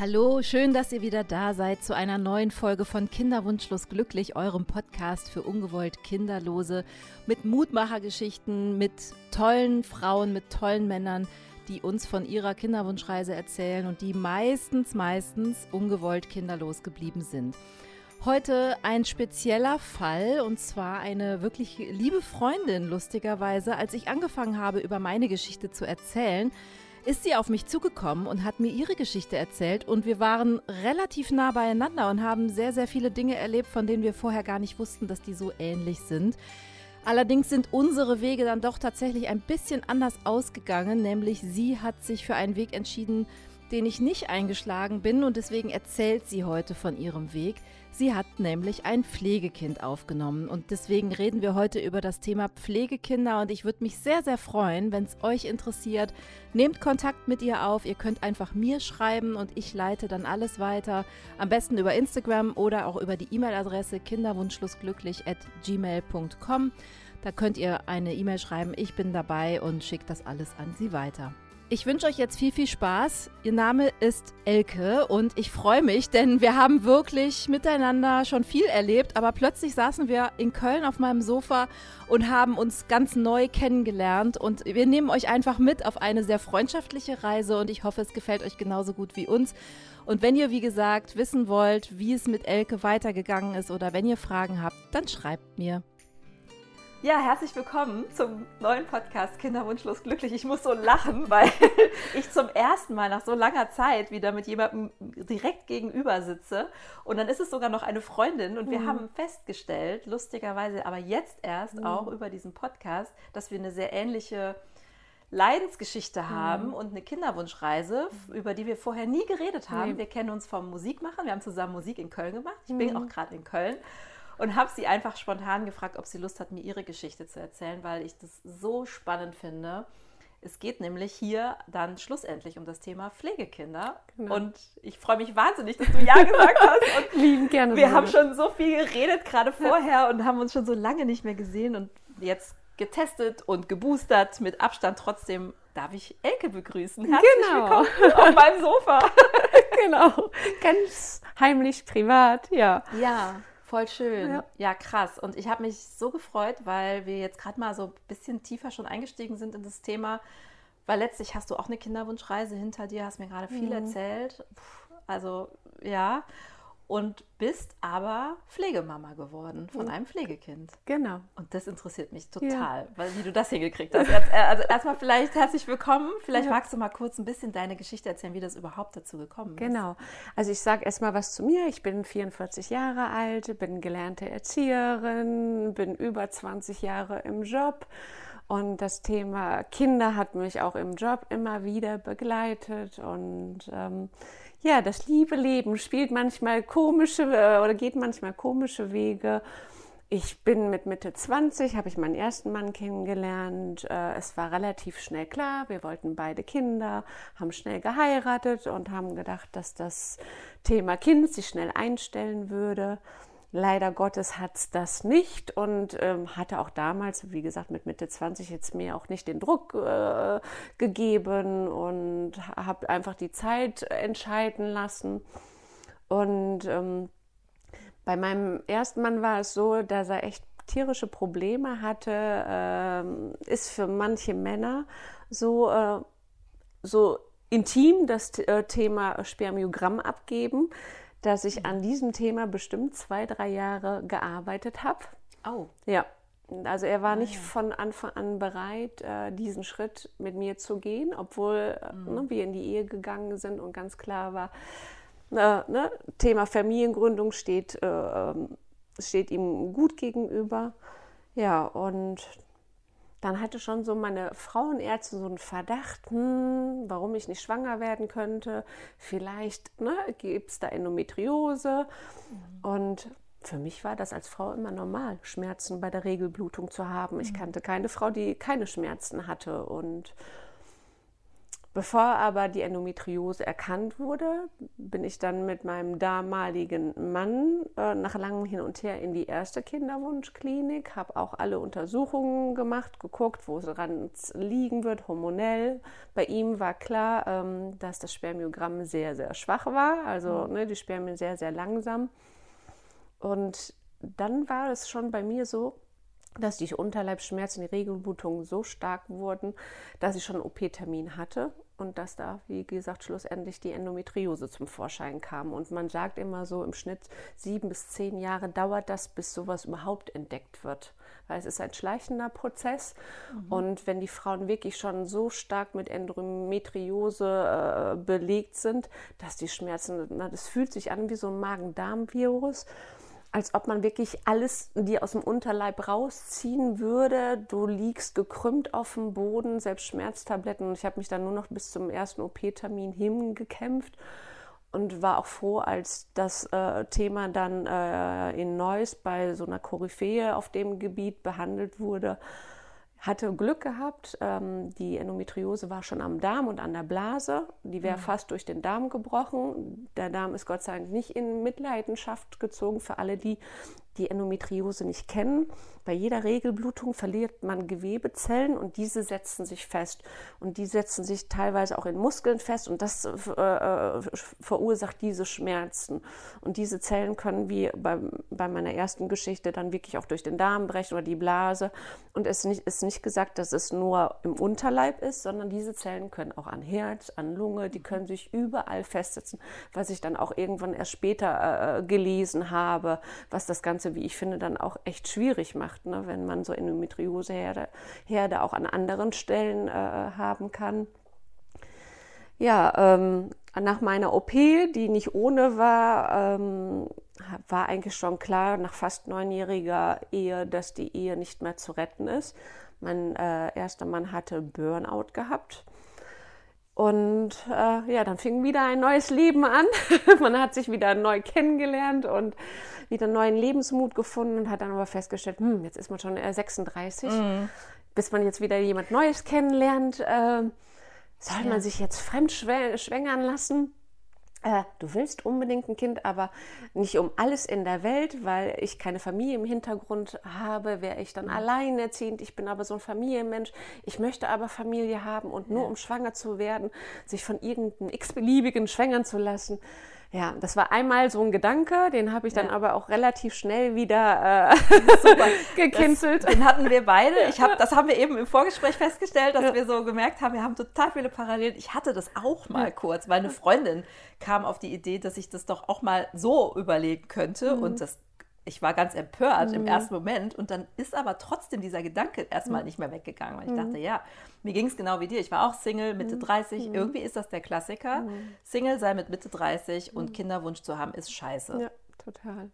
Hallo, schön, dass ihr wieder da seid zu einer neuen Folge von Kinderwunschlos glücklich, eurem Podcast für ungewollt Kinderlose mit Mutmachergeschichten, mit tollen Frauen, mit tollen Männern, die uns von ihrer Kinderwunschreise erzählen und die meistens, meistens ungewollt kinderlos geblieben sind. Heute ein spezieller Fall und zwar eine wirklich liebe Freundin, lustigerweise. Als ich angefangen habe, über meine Geschichte zu erzählen, ist sie auf mich zugekommen und hat mir ihre Geschichte erzählt und wir waren relativ nah beieinander und haben sehr, sehr viele Dinge erlebt, von denen wir vorher gar nicht wussten, dass die so ähnlich sind. Allerdings sind unsere Wege dann doch tatsächlich ein bisschen anders ausgegangen, nämlich sie hat sich für einen Weg entschieden, den ich nicht eingeschlagen bin und deswegen erzählt sie heute von ihrem Weg. Sie hat nämlich ein Pflegekind aufgenommen und deswegen reden wir heute über das Thema Pflegekinder und ich würde mich sehr, sehr freuen, wenn es euch interessiert. Nehmt Kontakt mit ihr auf. Ihr könnt einfach mir schreiben und ich leite dann alles weiter. Am besten über Instagram oder auch über die E-Mail-Adresse kinderwunschschlussglücklich at gmail.com. Da könnt ihr eine E-Mail schreiben, ich bin dabei und schickt das alles an sie weiter. Ich wünsche euch jetzt viel, viel Spaß. Ihr Name ist Elke und ich freue mich, denn wir haben wirklich miteinander schon viel erlebt, aber plötzlich saßen wir in Köln auf meinem Sofa und haben uns ganz neu kennengelernt und wir nehmen euch einfach mit auf eine sehr freundschaftliche Reise und ich hoffe, es gefällt euch genauso gut wie uns. Und wenn ihr, wie gesagt, wissen wollt, wie es mit Elke weitergegangen ist oder wenn ihr Fragen habt, dann schreibt mir. Ja, herzlich willkommen zum neuen Podcast Kinderwunschlos glücklich. Ich muss so lachen, weil ich zum ersten Mal nach so langer Zeit wieder mit jemandem direkt gegenüber sitze. Und dann ist es sogar noch eine Freundin. Und wir mhm. haben festgestellt, lustigerweise, aber jetzt erst mhm. auch über diesen Podcast, dass wir eine sehr ähnliche Leidensgeschichte mhm. haben mhm. und eine Kinderwunschreise, über die wir vorher nie geredet haben. Nee. Wir kennen uns vom Musikmachen. Wir haben zusammen Musik in Köln gemacht. Ich bin mhm. auch gerade in Köln und habe sie einfach spontan gefragt, ob sie Lust hat, mir ihre Geschichte zu erzählen, weil ich das so spannend finde. Es geht nämlich hier dann schlussendlich um das Thema Pflegekinder. Genau. Und ich freue mich wahnsinnig, dass du Ja gesagt hast. Und Lieben gerne. Wir haben schon so viel geredet gerade vorher und haben uns schon so lange nicht mehr gesehen und jetzt getestet und geboostert mit Abstand. Trotzdem darf ich Elke begrüßen. Herzlich genau. willkommen auf meinem Sofa. genau. Ganz heimlich, privat, ja. Ja. Voll schön. Ja, ja krass. Und ich habe mich so gefreut, weil wir jetzt gerade mal so ein bisschen tiefer schon eingestiegen sind in das Thema. Weil letztlich hast du auch eine Kinderwunschreise hinter dir, hast mir gerade viel mhm. erzählt. Puh, also ja und bist aber Pflegemama geworden von einem Pflegekind. Genau. Und das interessiert mich total, ja. weil wie du das hingekriegt hast. Äh, also erstmal vielleicht herzlich willkommen. Vielleicht ja. magst du mal kurz ein bisschen deine Geschichte erzählen, wie das überhaupt dazu gekommen ist. Genau. Also ich sage erstmal was zu mir. Ich bin 44 Jahre alt, bin gelernte Erzieherin, bin über 20 Jahre im Job. Und das Thema Kinder hat mich auch im Job immer wieder begleitet. Und ähm, ja, das liebe Leben spielt manchmal komische äh, oder geht manchmal komische Wege. Ich bin mit Mitte 20, habe ich meinen ersten Mann kennengelernt. Äh, es war relativ schnell klar, wir wollten beide Kinder, haben schnell geheiratet und haben gedacht, dass das Thema Kind sich schnell einstellen würde. Leider Gottes hat es das nicht und ähm, hatte auch damals, wie gesagt, mit Mitte 20 jetzt mir auch nicht den Druck äh, gegeben und habe einfach die Zeit entscheiden lassen. Und ähm, bei meinem ersten Mann war es so, dass er echt tierische Probleme hatte, äh, ist für manche Männer so, äh, so intim das äh, Thema Spermiogramm abgeben dass ich an diesem Thema bestimmt zwei, drei Jahre gearbeitet habe. Oh. Ja. Also er war nicht von Anfang an bereit, äh, diesen Schritt mit mir zu gehen, obwohl äh, mhm. ne, wir in die Ehe gegangen sind und ganz klar war, äh, ne, Thema Familiengründung steht, äh, ähm, steht ihm gut gegenüber. Ja, und dann hatte schon so meine Frauenärzte so einen Verdacht, hm, warum ich nicht schwanger werden könnte. Vielleicht ne, gibt es da Endometriose. Mhm. Und für mich war das als Frau immer normal, Schmerzen bei der Regelblutung zu haben. Ich mhm. kannte keine Frau, die keine Schmerzen hatte. Und Bevor aber die Endometriose erkannt wurde, bin ich dann mit meinem damaligen Mann äh, nach langem Hin und Her in die erste Kinderwunschklinik, habe auch alle Untersuchungen gemacht, geguckt, wo es dran liegen wird, hormonell. Bei ihm war klar, ähm, dass das Spermiogramm sehr, sehr schwach war, also mhm. ne, die Spermien sehr, sehr langsam. Und dann war es schon bei mir so, dass die Unterleibsschmerzen, die Regelblutungen so stark wurden, dass ich schon einen OP-Termin hatte und dass da, wie gesagt, schlussendlich die Endometriose zum Vorschein kam. Und man sagt immer so, im Schnitt sieben bis zehn Jahre dauert das, bis sowas überhaupt entdeckt wird. Weil es ist ein schleichender Prozess. Mhm. Und wenn die Frauen wirklich schon so stark mit Endometriose äh, belegt sind, dass die Schmerzen, na, das fühlt sich an wie so ein Magen-Darm-Virus als ob man wirklich alles dir aus dem Unterleib rausziehen würde. Du liegst gekrümmt auf dem Boden, selbst Schmerztabletten. Und ich habe mich dann nur noch bis zum ersten OP-Termin hingekämpft und war auch froh, als das äh, Thema dann äh, in Neuss bei so einer Koryphäe auf dem Gebiet behandelt wurde hatte Glück gehabt. Ähm, die Endometriose war schon am Darm und an der Blase. Die wäre mhm. fast durch den Darm gebrochen. Der Darm ist Gott sei Dank nicht in Mitleidenschaft gezogen für alle, die die Endometriose nicht kennen. Bei jeder Regelblutung verliert man Gewebezellen und diese setzen sich fest. Und die setzen sich teilweise auch in Muskeln fest und das äh, äh verursacht diese Schmerzen. Und diese Zellen können wie bei, bei meiner ersten Geschichte dann wirklich auch durch den Darm brechen oder die Blase. Und es nicht, ist nicht gesagt, dass es nur im Unterleib ist, sondern diese Zellen können auch an Herz, an Lunge, die können sich überall festsetzen, was ich dann auch irgendwann erst später äh, gelesen habe, was das Ganze wie ich finde, dann auch echt schwierig macht, ne? wenn man so Endometrioseherde Herde auch an anderen Stellen äh, haben kann. Ja, ähm, nach meiner OP, die nicht ohne war, ähm, war eigentlich schon klar, nach fast neunjähriger Ehe, dass die Ehe nicht mehr zu retten ist. Mein äh, erster Mann hatte Burnout gehabt. Und äh, ja, dann fing wieder ein neues Leben an. man hat sich wieder neu kennengelernt und wieder neuen Lebensmut gefunden und hat dann aber festgestellt, hm, jetzt ist man schon 36, mhm. bis man jetzt wieder jemand Neues kennenlernt. Äh, soll ja. man sich jetzt fremd schwängern lassen? Äh, du willst unbedingt ein Kind, aber nicht um alles in der Welt, weil ich keine Familie im Hintergrund habe, wäre ich dann mhm. alleinerziehend. Ich bin aber so ein Familienmensch. Ich möchte aber Familie haben und nur ja. um schwanger zu werden, sich von irgendeinem x-beliebigen schwängern zu lassen, ja, das war einmal so ein Gedanke, den habe ich dann ja. aber auch relativ schnell wieder äh, gekitzelt. den hatten wir beide. Ich hab, das haben wir eben im Vorgespräch festgestellt, dass ja. wir so gemerkt haben, wir haben total viele Parallelen. Ich hatte das auch mal kurz, weil eine Freundin kam auf die Idee, dass ich das doch auch mal so überlegen könnte. Mhm. Und das ich war ganz empört mhm. im ersten Moment und dann ist aber trotzdem dieser Gedanke erstmal mhm. nicht mehr weggegangen, weil ich mhm. dachte, ja, mir ging es genau wie dir. Ich war auch Single, Mitte 30. Mhm. Irgendwie ist das der Klassiker. Mhm. Single sein mit Mitte 30 und mhm. Kinderwunsch zu haben, ist scheiße. Ja, total.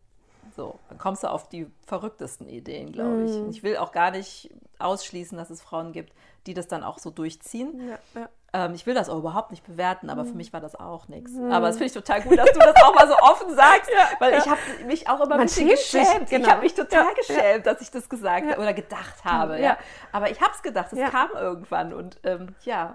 So, dann kommst du auf die verrücktesten Ideen, glaube ich. Und ich will auch gar nicht ausschließen, dass es Frauen gibt, die das dann auch so durchziehen. Ja, ja. Ähm, ich will das auch überhaupt nicht bewerten, aber für mhm. mich war das auch nichts. Mhm. Aber das finde ich total gut, dass du das auch mal so offen sagst, ja, weil ja. ich habe mich auch immer ein bisschen geschämt. Genau. Ich habe mich total ja, geschämt, dass ich das gesagt habe oder gedacht habe. Ja. Aber ich habe es gedacht, es kam irgendwann und ähm, ja.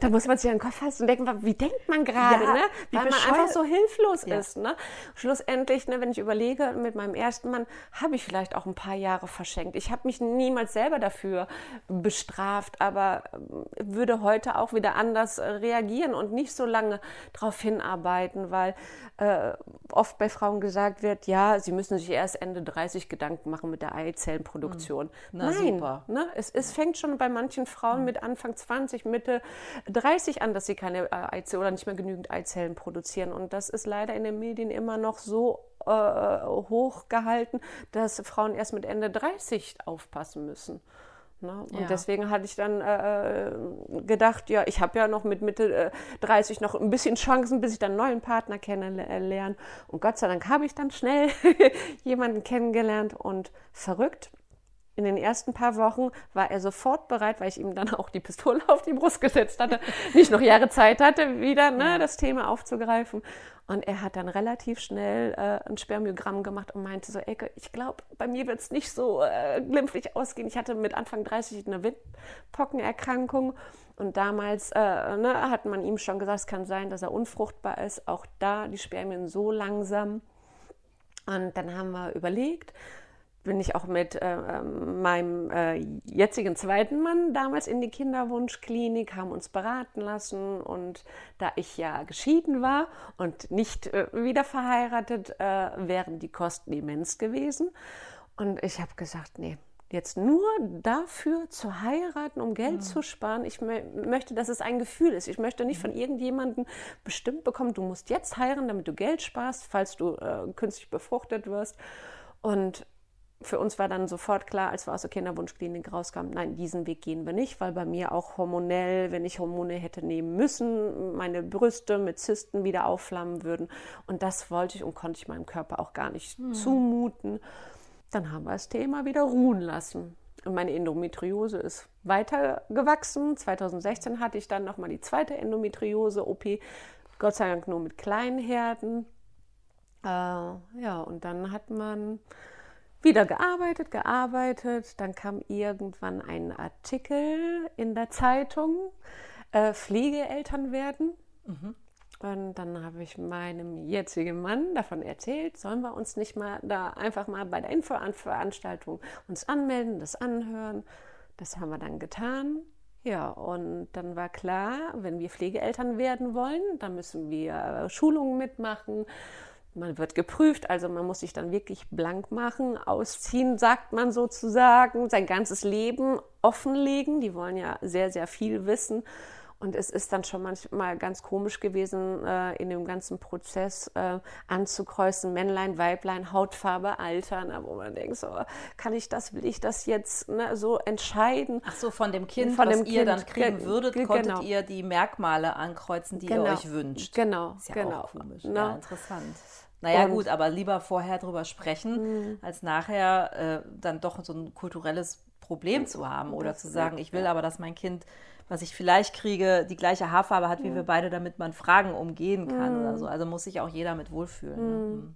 Da muss man sich an den Kopf fassen und denken, wie denkt man gerade, ne? weil man einfach so hilflos ist. Ne? Schlussendlich, ne, wenn ich überlege, mit meinem ersten Mann habe ich vielleicht auch ein paar Jahre verschenkt. Ich habe mich niemals selber dafür bestraft, aber ähm, würde heute auch wieder anders äh, reagieren und nicht so lange darauf hinarbeiten, weil äh, oft bei Frauen gesagt wird, ja, sie müssen sich erst Ende 30 Gedanken machen mit der Eizellenproduktion. Hm. Na, Nein, super. Ne? Es, es fängt schon bei manchen Frauen hm. mit Anfang 20, Mitte 30 an, dass sie keine äh, Eizellen oder nicht mehr genügend Eizellen produzieren. Und das ist leider in den Medien immer noch so äh, hoch gehalten, dass Frauen erst mit Ende 30 aufpassen müssen. Ne? Und ja. deswegen hatte ich dann äh, gedacht, ja, ich habe ja noch mit Mitte äh, 30 noch ein bisschen Chancen, bis ich dann einen neuen Partner kennenlerne. Und Gott sei Dank habe ich dann schnell jemanden kennengelernt und verrückt. In den ersten paar Wochen war er sofort bereit, weil ich ihm dann auch die Pistole auf die Brust gesetzt hatte, nicht noch Jahre Zeit hatte, wieder ne, das Thema aufzugreifen. Und er hat dann relativ schnell äh, ein Spermiogramm gemacht und meinte so, Ecke, ich glaube, bei mir wird es nicht so äh, glimpflich ausgehen. Ich hatte mit Anfang 30 eine Windpockenerkrankung Und damals äh, ne, hat man ihm schon gesagt, es kann sein, dass er unfruchtbar ist. Auch da die Spermien so langsam. Und dann haben wir überlegt, bin ich auch mit äh, ähm, meinem äh, jetzigen zweiten Mann damals in die Kinderwunschklinik, haben uns beraten lassen und da ich ja geschieden war und nicht äh, wieder verheiratet, äh, wären die Kosten immens gewesen. Und ich habe gesagt, nee, jetzt nur dafür zu heiraten, um Geld mhm. zu sparen. Ich möchte, dass es ein Gefühl ist. Ich möchte nicht von mhm. irgendjemandem bestimmt bekommen, du musst jetzt heiraten, damit du Geld sparst, falls du äh, künstlich befruchtet wirst. Und für uns war dann sofort klar, als wir aus der Kinderwunschklinik rauskamen, nein, diesen Weg gehen wir nicht, weil bei mir auch hormonell, wenn ich Hormone hätte nehmen müssen, meine Brüste mit Zysten wieder aufflammen würden. Und das wollte ich und konnte ich meinem Körper auch gar nicht mhm. zumuten. Dann haben wir das Thema wieder ruhen lassen. Und meine Endometriose ist weitergewachsen. 2016 hatte ich dann nochmal die zweite Endometriose-OP, Gott sei Dank nur mit kleinen Herden. Äh, ja, und dann hat man wieder gearbeitet, gearbeitet. Dann kam irgendwann ein Artikel in der Zeitung, äh, Pflegeeltern werden. Mhm. Und dann habe ich meinem jetzigen Mann davon erzählt, sollen wir uns nicht mal da einfach mal bei der Infoveranstaltung uns anmelden, das anhören. Das haben wir dann getan. Ja, und dann war klar, wenn wir Pflegeeltern werden wollen, dann müssen wir Schulungen mitmachen man wird geprüft, also man muss sich dann wirklich blank machen, ausziehen, sagt man sozusagen, sein ganzes Leben offenlegen. Die wollen ja sehr, sehr viel wissen. Und es ist dann schon manchmal ganz komisch gewesen, äh, in dem ganzen Prozess äh, anzukreuzen, Männlein, Weiblein, Hautfarbe, Alter, na, wo man denkt, so, kann ich das, will ich das jetzt ne, so entscheiden? Ach so, von dem Kind, von was dem ihr kind, dann kriegen würdet, genau. konntet ihr die Merkmale ankreuzen, die genau. ihr euch wünscht. Genau, ist ja genau. Auch komisch. Na? Ja, interessant. Naja, und gut, aber lieber vorher drüber sprechen, mhm. als nachher äh, dann doch so ein kulturelles Problem zu haben oder das, zu sagen, ich will aber, dass mein Kind, was ich vielleicht kriege, die gleiche Haarfarbe hat wie mhm. wir beide, damit man Fragen umgehen kann mhm. oder so. Also muss sich auch jeder mit wohlfühlen. Ne? Mhm. Mhm.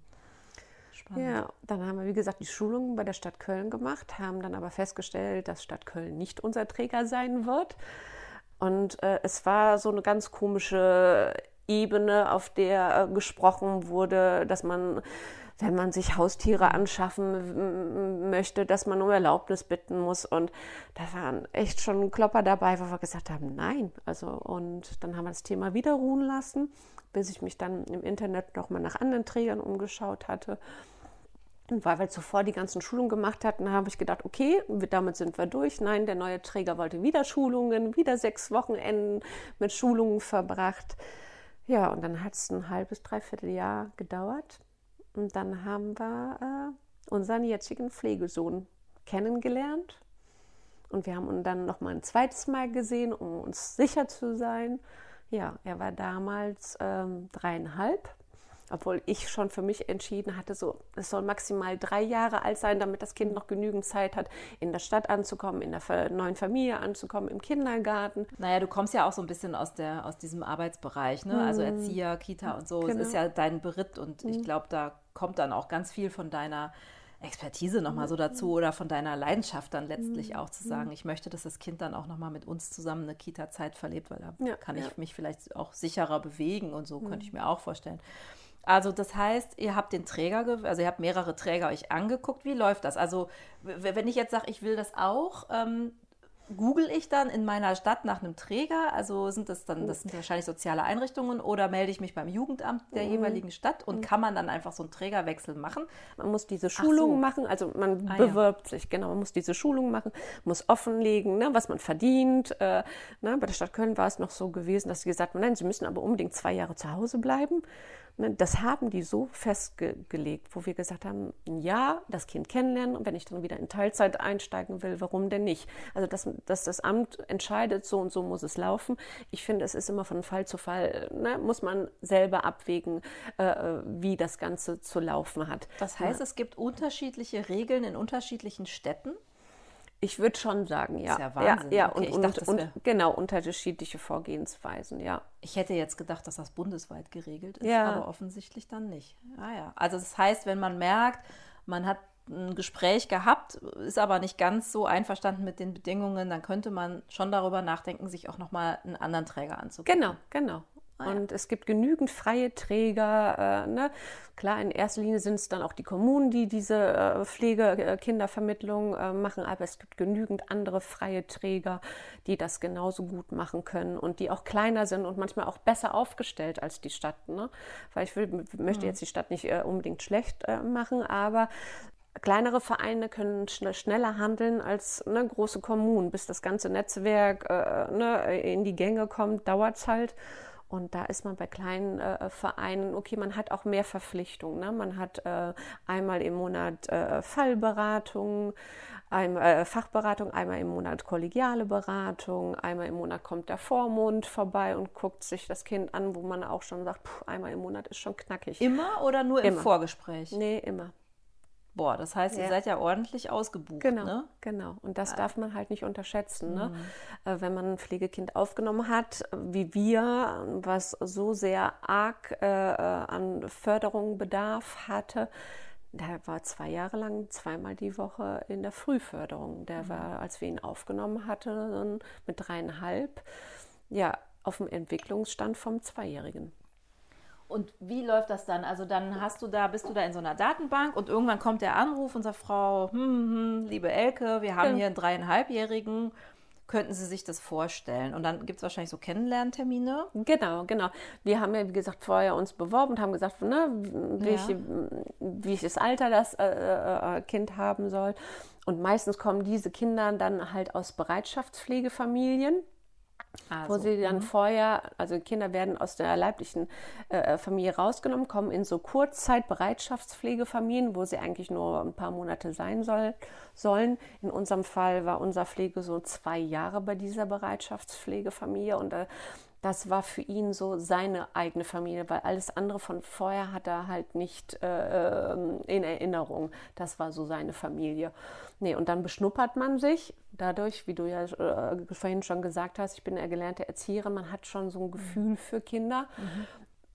Spannend. Ja, dann haben wir, wie gesagt, die Schulungen bei der Stadt Köln gemacht, haben dann aber festgestellt, dass Stadt Köln nicht unser Träger sein wird. Und äh, es war so eine ganz komische Ebene, auf der äh, gesprochen wurde, dass man, wenn man sich Haustiere anschaffen möchte, dass man um Erlaubnis bitten muss. Und da waren echt schon Klopper dabei, wo wir gesagt haben, nein. Also, und dann haben wir das Thema wieder ruhen lassen, bis ich mich dann im Internet nochmal nach anderen Trägern umgeschaut hatte. Und weil wir zuvor die ganzen Schulungen gemacht hatten, habe ich gedacht, okay, damit sind wir durch. Nein, der neue Träger wollte wieder Schulungen, wieder sechs Wochenenden mit Schulungen verbracht. Ja, und dann hat es ein halbes, dreiviertel Jahr gedauert. Und dann haben wir äh, unseren jetzigen Pflegesohn kennengelernt. Und wir haben ihn dann noch mal ein zweites Mal gesehen, um uns sicher zu sein. Ja, er war damals ähm, dreieinhalb obwohl ich schon für mich entschieden hatte, so, es soll maximal drei Jahre alt sein, damit das Kind noch genügend Zeit hat, in der Stadt anzukommen, in der neuen Familie anzukommen, im Kindergarten. Naja, du kommst ja auch so ein bisschen aus, der, aus diesem Arbeitsbereich, ne? also mhm. Erzieher, Kita und so. Genau. Es ist ja dein Beritt und mhm. ich glaube, da kommt dann auch ganz viel von deiner Expertise nochmal so dazu oder von deiner Leidenschaft dann letztlich auch zu sagen, ich möchte, dass das Kind dann auch nochmal mit uns zusammen eine Kita-Zeit verlebt, weil da ja, kann ich mich vielleicht auch sicherer bewegen und so könnte ich mir auch vorstellen. Also das heißt, ihr habt den Träger, also ihr habt mehrere Träger euch angeguckt. Wie läuft das? Also wenn ich jetzt sage, ich will das auch, ähm, google ich dann in meiner Stadt nach einem Träger? Also sind das dann, das sind wahrscheinlich soziale Einrichtungen oder melde ich mich beim Jugendamt der mhm. jeweiligen Stadt und mhm. kann man dann einfach so einen Trägerwechsel machen? Man muss diese Schulung so. machen, also man ah, bewirbt ja. sich, genau, man muss diese Schulung machen, muss offenlegen, ne, was man verdient. Äh, ne, bei der Stadt Köln war es noch so gewesen, dass sie gesagt haben, nein, sie müssen aber unbedingt zwei Jahre zu Hause bleiben. Ne, das haben die so festgelegt, wo wir gesagt haben, ja, das Kind kennenlernen und wenn ich dann wieder in Teilzeit einsteigen will, warum denn nicht? Also, dass, dass das Amt entscheidet, so und so muss es laufen. Ich finde, es ist immer von Fall zu Fall, ne, muss man selber abwägen, äh, wie das Ganze zu laufen hat. Das heißt, ja. es gibt unterschiedliche Regeln in unterschiedlichen Städten? Ich würde schon sagen, ja. Das ist ja Wahnsinn. Ja, ja okay, und, dachte, und, genau, unterschiedliche Vorgehensweisen, ja. Ich hätte jetzt gedacht, dass das bundesweit geregelt ist, ja. aber offensichtlich dann nicht. Ah ja. Also das heißt, wenn man merkt, man hat ein Gespräch gehabt ist aber nicht ganz so einverstanden mit den Bedingungen, dann könnte man schon darüber nachdenken, sich auch nochmal einen anderen Träger anzugucken. Genau, genau. Ah, und es gibt genügend freie Träger. Äh, ne? Klar, in erster Linie sind es dann auch die Kommunen, die diese äh, Pflege, äh, Kindervermittlung äh, machen, aber es gibt genügend andere freie Träger, die das genauso gut machen können und die auch kleiner sind und manchmal auch besser aufgestellt als die Stadt. Ne? Weil ich will, möchte mhm. jetzt die Stadt nicht äh, unbedingt schlecht äh, machen, aber kleinere Vereine können schn schneller handeln als ne, große Kommunen. Bis das ganze Netzwerk äh, ne, in die Gänge kommt, dauert es halt. Und da ist man bei kleinen äh, Vereinen, okay, man hat auch mehr Verpflichtungen. Ne? Man hat äh, einmal im Monat äh, Fallberatung, einmal, äh, Fachberatung, einmal im Monat kollegiale Beratung, einmal im Monat kommt der Vormund vorbei und guckt sich das Kind an, wo man auch schon sagt, pff, einmal im Monat ist schon knackig. Immer oder nur immer. im Vorgespräch? Nee, immer. Boah, das heißt, ja. ihr seid ja ordentlich ausgebucht. Genau, ne? genau. Und das ja. darf man halt nicht unterschätzen. Ne? Mhm. Äh, wenn man ein Pflegekind aufgenommen hat, wie wir, was so sehr arg äh, äh, an Förderung bedarf hatte, der war zwei Jahre lang zweimal die Woche in der Frühförderung. Der mhm. war, als wir ihn aufgenommen hatten, mit dreieinhalb, ja, auf dem Entwicklungsstand vom Zweijährigen. Und wie läuft das dann? Also dann hast du da, bist du da in so einer Datenbank und irgendwann kommt der Anruf sagt, Frau, hm, hm, hm liebe Elke, wir haben hier einen dreieinhalbjährigen. Könnten Sie sich das vorstellen? Und dann gibt es wahrscheinlich so Kennenlerntermine. Genau, genau. Wir haben ja, wie gesagt, vorher uns beworben und haben gesagt, ne, welche, ja. welches Alter das äh, äh, äh, Kind haben soll. Und meistens kommen diese Kinder dann halt aus Bereitschaftspflegefamilien. Also, wo sie dann mh. vorher, also Kinder werden aus der leiblichen äh, Familie rausgenommen, kommen in so Kurzzeit-Bereitschaftspflegefamilien, wo sie eigentlich nur ein paar Monate sein soll, sollen. In unserem Fall war unser Pflege so zwei Jahre bei dieser Bereitschaftspflegefamilie und äh, das war für ihn so seine eigene Familie, weil alles andere von vorher hat er halt nicht äh, ähm, in Erinnerung. Das war so seine Familie. Nee, und dann beschnuppert man sich dadurch, wie du ja äh, vorhin schon gesagt hast, ich bin ja gelernte Erzieherin, man hat schon so ein Gefühl für Kinder. Mhm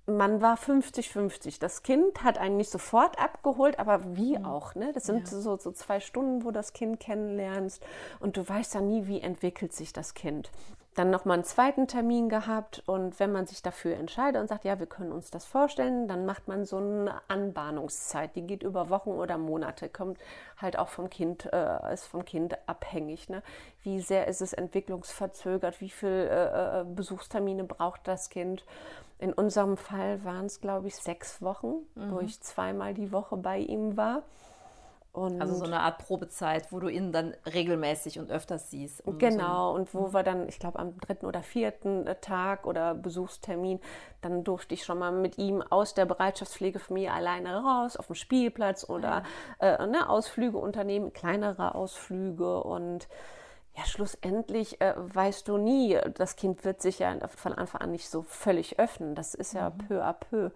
man war 50-50. Das Kind hat einen nicht sofort abgeholt, aber wie mhm. auch. Ne? Das sind ja. so, so zwei Stunden, wo das Kind kennenlernst und du weißt ja nie, wie entwickelt sich das Kind dann nochmal einen zweiten Termin gehabt und wenn man sich dafür entscheidet und sagt, ja, wir können uns das vorstellen, dann macht man so eine Anbahnungszeit, die geht über Wochen oder Monate, kommt halt auch vom Kind, äh, ist vom Kind abhängig. Ne? Wie sehr ist es entwicklungsverzögert, wie viele äh, äh, Besuchstermine braucht das Kind? In unserem Fall waren es, glaube ich, sechs Wochen, mhm. wo ich zweimal die Woche bei ihm war. Und also so eine Art Probezeit, wo du ihn dann regelmäßig und öfters siehst. Um genau, so und wo wir dann, ich glaube, am dritten oder vierten äh, Tag oder Besuchstermin, dann durfte ich schon mal mit ihm aus der Bereitschaftspflegefamilie alleine raus, auf dem Spielplatz oder ja. äh, ne, Ausflüge unternehmen, kleinere Ausflüge und ja, schlussendlich äh, weißt du nie, das Kind wird sich ja von Anfang an nicht so völlig öffnen. Das ist ja mhm. peu à peu.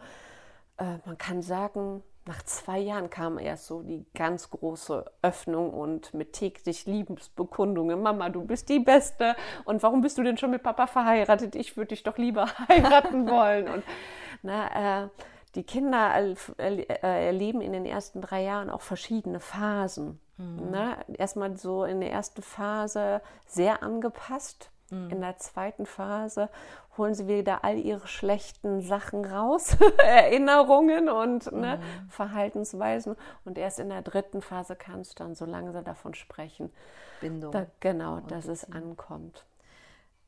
Äh, man kann sagen, nach zwei Jahren kam erst so die ganz große Öffnung und mit täglich Liebesbekundungen. Mama, du bist die Beste. Und warum bist du denn schon mit Papa verheiratet? Ich würde dich doch lieber heiraten wollen. Und na, äh, die Kinder äh, erleben in den ersten drei Jahren auch verschiedene Phasen. Mhm. Na, erstmal so in der ersten Phase sehr angepasst. Mhm. In der zweiten Phase holen sie wieder all ihre schlechten Sachen raus, Erinnerungen und mhm. ne, Verhaltensweisen. Und erst in der dritten Phase kannst du dann so langsam davon sprechen. Bindung. Da, genau, dass es ankommt.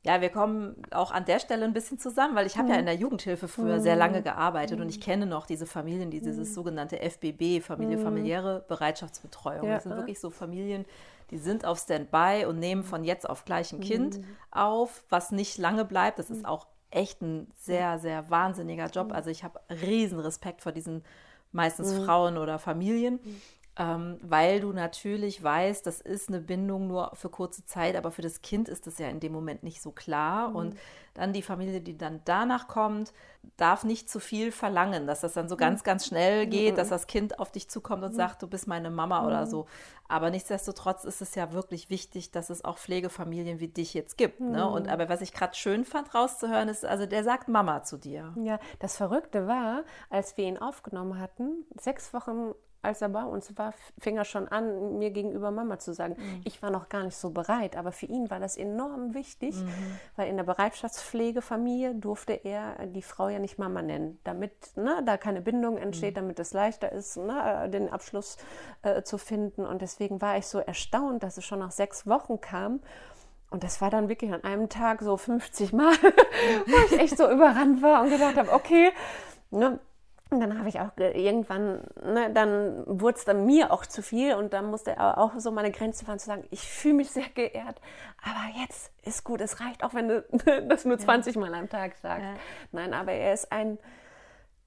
Ja, wir kommen auch an der Stelle ein bisschen zusammen, weil ich habe mhm. ja in der Jugendhilfe früher mhm. sehr lange gearbeitet mhm. und ich kenne noch diese Familien, die dieses mhm. sogenannte FBB, Familie mhm. familiäre Bereitschaftsbetreuung. Ja. Das sind wirklich so Familien, die sind auf Standby und nehmen von jetzt auf gleich ein Kind mhm. auf, was nicht lange bleibt. Das ist mhm. auch echt ein sehr, sehr wahnsinniger Job. Mhm. Also ich habe riesen Respekt vor diesen meistens mhm. Frauen oder Familien. Mhm ähm, weil du natürlich weißt, das ist eine Bindung nur für kurze Zeit, aber für das Kind ist das ja in dem Moment nicht so klar. Mhm. Und dann die Familie, die dann danach kommt, darf nicht zu viel verlangen, dass das dann so mhm. ganz, ganz schnell geht, mhm. dass das Kind auf dich zukommt und mhm. sagt, du bist meine Mama oder mhm. so. Aber nichtsdestotrotz ist es ja wirklich wichtig, dass es auch Pflegefamilien wie dich jetzt gibt. Ne? Und mhm. aber was ich gerade schön fand rauszuhören, ist, also der sagt Mama zu dir. Ja, das Verrückte war, als wir ihn aufgenommen hatten, sechs Wochen als er bei uns war, fing er schon an, mir gegenüber Mama zu sagen. Mhm. Ich war noch gar nicht so bereit, aber für ihn war das enorm wichtig, mhm. weil in der Bereitschaftspflegefamilie durfte er die Frau ja nicht Mama nennen, damit ne, da keine Bindung entsteht, mhm. damit es leichter ist, ne, den Abschluss äh, zu finden. Und deswegen war ich so erstaunt, dass es schon nach sechs Wochen kam. Und das war dann wirklich an einem Tag so 50 Mal, wo ich echt so überrannt war und gedacht habe, okay, ne, und dann habe ich auch irgendwann, ne, dann wurde es dann mir auch zu viel und dann musste er auch so meine Grenze fahren zu sagen, ich fühle mich sehr geehrt, aber jetzt ist gut, es reicht auch, wenn du das nur 20 ja. Mal am Tag sagst. Ja. Nein, aber er ist ein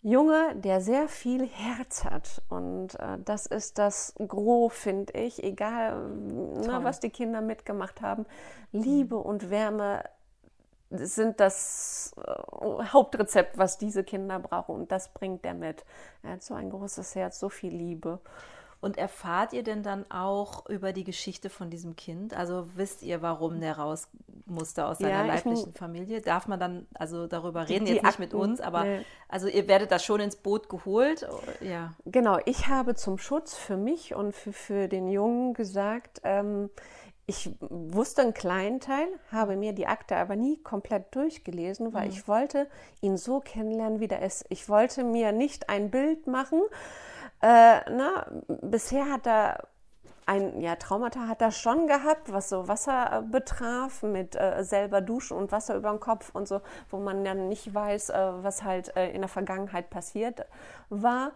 Junge, der sehr viel Herz hat und äh, das ist das Gros, finde ich, egal ne, was die Kinder mitgemacht haben. Liebe und Wärme sind das äh, Hauptrezept, was diese Kinder brauchen. Und das bringt er mit. Er hat so ein großes Herz, so viel Liebe. Und erfahrt ihr denn dann auch über die Geschichte von diesem Kind? Also wisst ihr, warum der raus musste aus seiner ja, leiblichen Familie? Darf man dann also darüber reden? Jetzt nicht mit uns, aber nee. also ihr werdet da schon ins Boot geholt? Ja. Genau, ich habe zum Schutz für mich und für, für den Jungen gesagt, ähm, ich wusste einen kleinen Teil, habe mir die Akte aber nie komplett durchgelesen, weil mhm. ich wollte ihn so kennenlernen, wie der ist. Ich wollte mir nicht ein Bild machen. Äh, na, bisher hat er ein ja, Traumata hat er schon gehabt, was so Wasser äh, betraf, mit äh, selber Duschen und Wasser über den Kopf und so, wo man dann nicht weiß, äh, was halt äh, in der Vergangenheit passiert war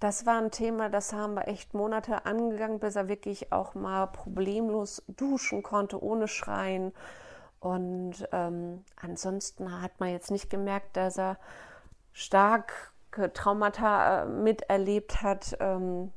das war ein Thema, das haben wir echt Monate angegangen, bis er wirklich auch mal problemlos duschen konnte, ohne Schreien. Und ähm, ansonsten hat man jetzt nicht gemerkt, dass er stark Traumata äh, miterlebt hat. Ähm,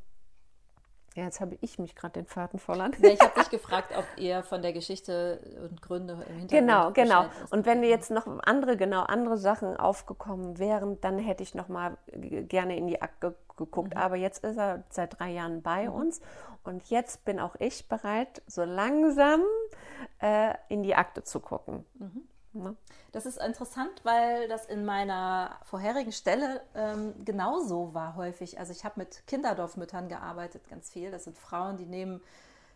ja, jetzt habe ich mich gerade den Faden verloren. Ja, ich habe dich gefragt, ob ihr von der Geschichte und Gründe im Hintergrund. Genau, genau. Und wenn jetzt noch andere, genau andere Sachen aufgekommen wären, dann hätte ich noch mal gerne in die Akte geguckt. Mhm. Aber jetzt ist er seit drei Jahren bei mhm. uns und jetzt bin auch ich bereit, so langsam äh, in die Akte zu gucken. Mhm. Ne? Das ist interessant, weil das in meiner vorherigen Stelle ähm, genauso war häufig. Also ich habe mit Kinderdorfmüttern gearbeitet, ganz viel. Das sind Frauen, die nehmen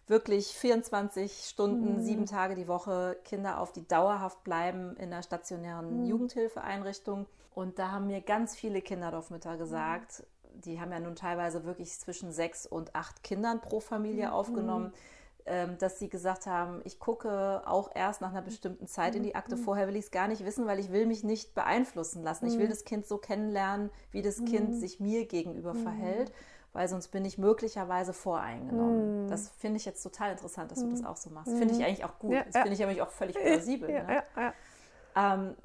wirklich 24 Stunden, mhm. sieben Tage die Woche Kinder auf, die dauerhaft bleiben in der stationären mhm. Jugendhilfeeinrichtung. Und da haben mir ganz viele Kinderdorfmütter gesagt, mhm. Die haben ja nun teilweise wirklich zwischen sechs und acht Kindern pro Familie mhm. aufgenommen ähm, dass sie gesagt haben, ich gucke auch erst nach einer bestimmten Zeit in die Akte. Mhm. Vorher will ich es gar nicht wissen, weil ich will mich nicht beeinflussen lassen. Ich will mhm. das Kind so kennenlernen, wie das Kind mhm. sich mir gegenüber verhält, weil sonst bin ich möglicherweise voreingenommen. Das finde ich jetzt total interessant, dass du das auch so machst. Finde ich eigentlich auch gut. Ja, das finde ich nämlich auch völlig plausibel. Ja, ne? ja, ähm,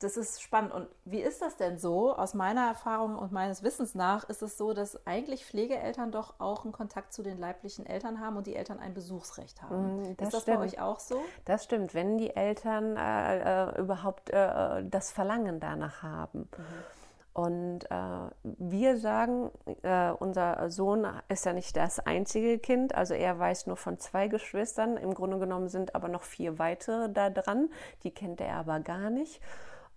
das ist spannend. Und wie ist das denn so? Aus meiner Erfahrung und meines Wissens nach ist es so, dass eigentlich Pflegeeltern doch auch einen Kontakt zu den leiblichen Eltern haben und die Eltern ein Besuchsrecht haben. Mm, das ist das stimmt. bei euch auch so? Das stimmt, wenn die Eltern äh, äh, überhaupt äh, das Verlangen danach haben. Mhm. Und äh, wir sagen, äh, unser Sohn ist ja nicht das einzige Kind, also er weiß nur von zwei Geschwistern. Im Grunde genommen sind aber noch vier weitere da dran, die kennt er aber gar nicht.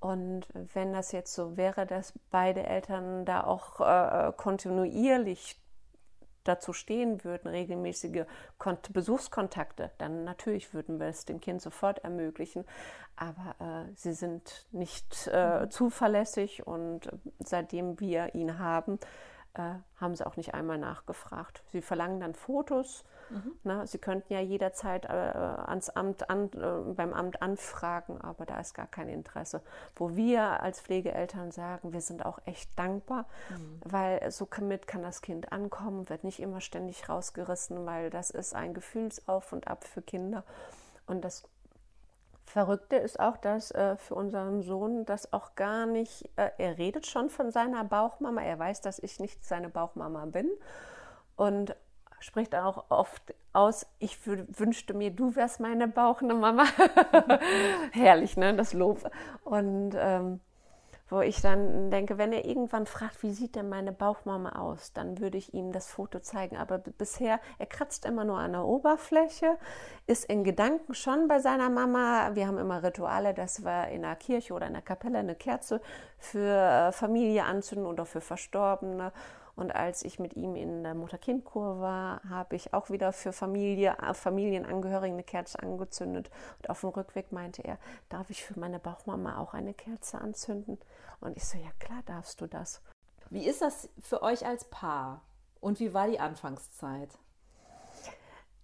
Und wenn das jetzt so wäre, dass beide Eltern da auch äh, kontinuierlich dazu stehen würden, regelmäßige Kont Besuchskontakte, dann natürlich würden wir es dem Kind sofort ermöglichen. Aber äh, sie sind nicht äh, mhm. zuverlässig und seitdem wir ihn haben, äh, haben sie auch nicht einmal nachgefragt. Sie verlangen dann Fotos. Mhm. Na, sie könnten ja jederzeit äh, ans Amt an, äh, beim Amt anfragen, aber da ist gar kein Interesse. Wo wir als Pflegeeltern sagen, wir sind auch echt dankbar, mhm. weil so mit kann das Kind ankommen, wird nicht immer ständig rausgerissen, weil das ist ein Gefühlsauf und Ab für Kinder. Und das Verrückte ist auch, dass äh, für unseren Sohn das auch gar nicht, äh, er redet schon von seiner Bauchmama, er weiß, dass ich nicht seine Bauchmama bin und spricht auch oft aus, ich wünschte mir, du wärst meine Bauchmama. Herrlich, ne, das Lob. Und ähm, wo ich dann denke, wenn er irgendwann fragt, wie sieht denn meine Bauchmama aus, dann würde ich ihm das Foto zeigen. Aber bisher, er kratzt immer nur an der Oberfläche, ist in Gedanken schon bei seiner Mama. Wir haben immer Rituale, dass wir in der Kirche oder in der Kapelle eine Kerze für äh, Familie anzünden oder für Verstorbene. Und als ich mit ihm in der Mutter-Kind-Kur war, habe ich auch wieder für Familie, äh, Familienangehörigen eine Kerze angezündet. Und auf dem Rückweg meinte er, darf ich für meine Bauchmama auch eine Kerze anzünden? Und ich so, ja klar darfst du das. Wie ist das für euch als Paar? Und wie war die Anfangszeit?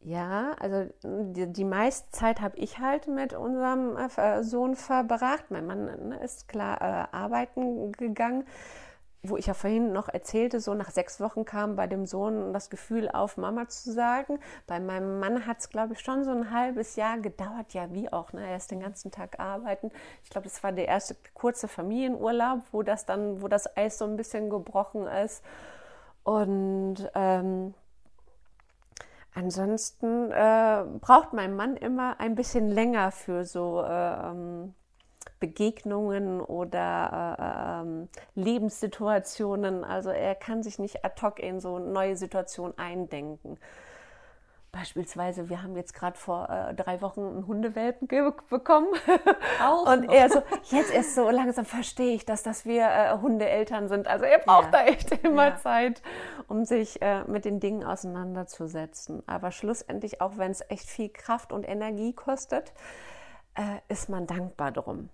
Ja, also die, die meiste Zeit habe ich halt mit unserem äh, Sohn verbracht. Mein Mann ne, ist klar äh, arbeiten gegangen wo ich ja vorhin noch erzählte, so nach sechs Wochen kam bei dem Sohn das Gefühl auf, Mama zu sagen. Bei meinem Mann hat es, glaube ich, schon so ein halbes Jahr gedauert, ja, wie auch. Ne? Er ist den ganzen Tag arbeiten. Ich glaube, das war der erste kurze Familienurlaub, wo das dann, wo das Eis so ein bisschen gebrochen ist. Und ähm, ansonsten äh, braucht mein Mann immer ein bisschen länger für so äh, ähm, Begegnungen oder äh, ähm, Lebenssituationen. Also er kann sich nicht ad hoc in so neue Situationen eindenken. Beispielsweise, wir haben jetzt gerade vor äh, drei Wochen einen Hundewelpen bekommen. Auch und noch. er so, jetzt erst so langsam verstehe ich das, dass wir äh, Hundeeltern sind. Also er braucht ja. da echt immer ja. Zeit, um sich äh, mit den Dingen auseinanderzusetzen. Aber schlussendlich, auch wenn es echt viel Kraft und Energie kostet, äh, ist man dankbar drum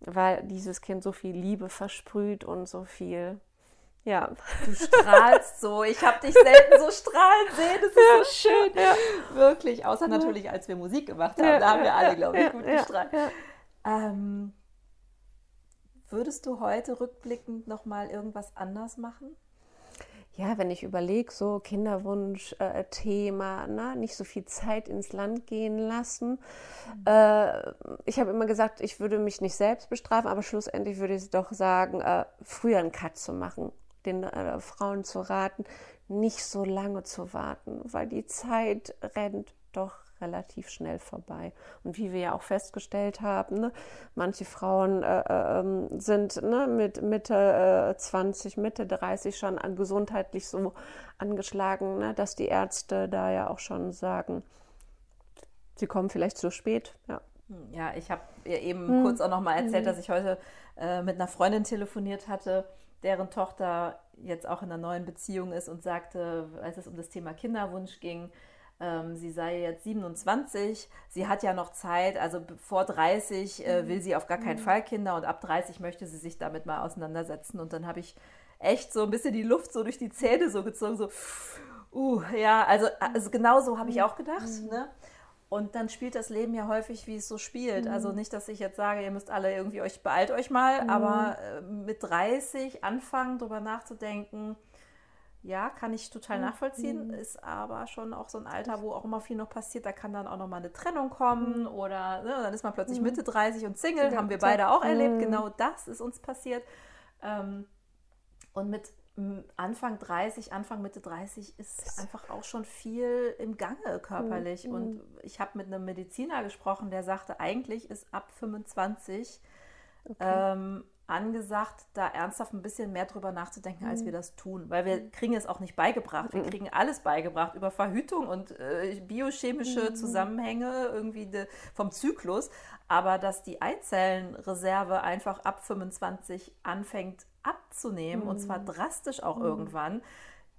weil dieses Kind so viel Liebe versprüht und so viel. Ja. Du strahlst so. Ich habe dich selten so strahlen sehen. Das ist ja, so schön. Ja. Wirklich. Außer natürlich, als wir Musik gemacht haben. Ja, da haben wir alle, glaube ich, gut gestrahlt. Ähm, würdest du heute rückblickend nochmal irgendwas anders machen? Ja, wenn ich überlege, so Kinderwunsch-Thema, äh, ne, nicht so viel Zeit ins Land gehen lassen. Mhm. Äh, ich habe immer gesagt, ich würde mich nicht selbst bestrafen, aber schlussendlich würde ich doch sagen, äh, früher einen Cut zu machen, den äh, Frauen zu raten, nicht so lange zu warten, weil die Zeit rennt doch relativ schnell vorbei. Und wie wir ja auch festgestellt haben, ne, manche Frauen äh, äh, sind ne, mit Mitte äh, 20, Mitte 30 schon an, gesundheitlich so angeschlagen, ne, dass die Ärzte da ja auch schon sagen, sie kommen vielleicht zu spät. Ja. Ja, ich habe ihr eben hm. kurz auch noch mal erzählt, hm. dass ich heute äh, mit einer Freundin telefoniert hatte, deren Tochter jetzt auch in einer neuen Beziehung ist und sagte, als es um das Thema Kinderwunsch ging, ähm, sie sei jetzt 27, sie hat ja noch Zeit, also vor 30 äh, mhm. will sie auf gar keinen mhm. Fall Kinder und ab 30 möchte sie sich damit mal auseinandersetzen. Und dann habe ich echt so ein bisschen die Luft so durch die Zähne so gezogen, so, uh, ja, also, also genau so habe ich auch gedacht. Mhm. Ne? Und dann spielt das Leben ja häufig, wie es so spielt. Also mhm. Also nicht, dass ich jetzt sage, ihr müsst alle irgendwie euch beeilt euch mal, mhm. aber äh, mit 30 anfangen, darüber nachzudenken, ja, kann ich total mhm. nachvollziehen, mhm. ist aber schon auch so ein Alter, wo auch immer viel noch passiert. Da kann dann auch noch mal eine Trennung kommen mhm. oder ne, dann ist man plötzlich mhm. Mitte 30 und Single. Haben wir beide auch erlebt. Mhm. Genau das ist uns passiert. Ähm, und mit Anfang 30, Anfang Mitte 30 ist einfach auch schon viel im Gange körperlich. Und ich habe mit einem Mediziner gesprochen, der sagte, eigentlich ist ab 25 okay. ähm, angesagt, da ernsthaft ein bisschen mehr drüber nachzudenken, als wir mhm. das tun. Weil wir mhm. kriegen es auch nicht beigebracht. Wir mhm. kriegen alles beigebracht über Verhütung und äh, biochemische Zusammenhänge irgendwie de, vom Zyklus. Aber dass die Eizellenreserve einfach ab 25 anfängt abzunehmen, und zwar drastisch auch irgendwann,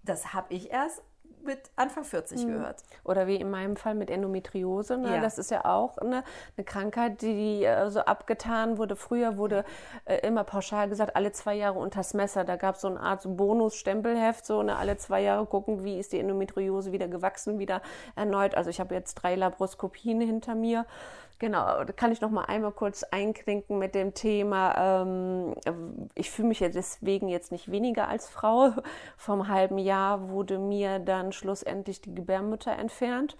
das habe ich erst mit Anfang 40 mhm. gehört. Oder wie in meinem Fall mit Endometriose. Ne? Ja. Das ist ja auch eine, eine Krankheit, die äh, so abgetan wurde. Früher wurde äh, immer pauschal gesagt, alle zwei Jahre unters Messer. Da gab es so eine Art so Bonus-Stempelheft, so ne? alle zwei Jahre gucken, wie ist die Endometriose wieder gewachsen, wieder erneut. Also ich habe jetzt drei Labroskopien hinter mir. Genau, da kann ich noch mal einmal kurz einklinken mit dem Thema. Ähm, ich fühle mich ja deswegen jetzt nicht weniger als Frau. Vom halben Jahr wurde mir dann schlussendlich die Gebärmutter entfernt,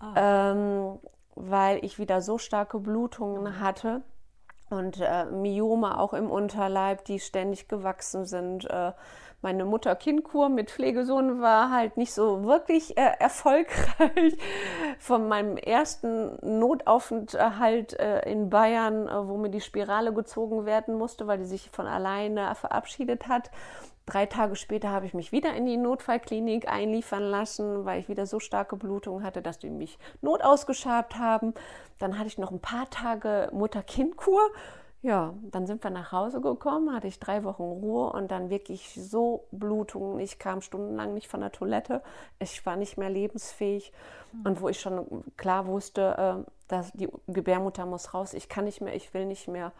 ah. ähm, weil ich wieder so starke Blutungen mhm. hatte und äh, Myome auch im Unterleib, die ständig gewachsen sind. Äh, meine Mutter-Kind-Kur mit Pflegesohn war halt nicht so wirklich äh, erfolgreich. Von meinem ersten Notaufenthalt äh, in Bayern, äh, wo mir die Spirale gezogen werden musste, weil die sich von alleine verabschiedet hat. Drei Tage später habe ich mich wieder in die Notfallklinik einliefern lassen, weil ich wieder so starke Blutungen hatte, dass die mich notausgeschabt haben. Dann hatte ich noch ein paar Tage Mutter-Kind-Kur Ja, dann sind wir nach Hause gekommen, hatte ich drei Wochen Ruhe und dann wirklich so Blutungen. Ich kam stundenlang nicht von der Toilette. Ich war nicht mehr lebensfähig. Mhm. Und wo ich schon klar wusste, äh, dass die Gebärmutter muss raus, ich kann nicht mehr, ich will nicht mehr.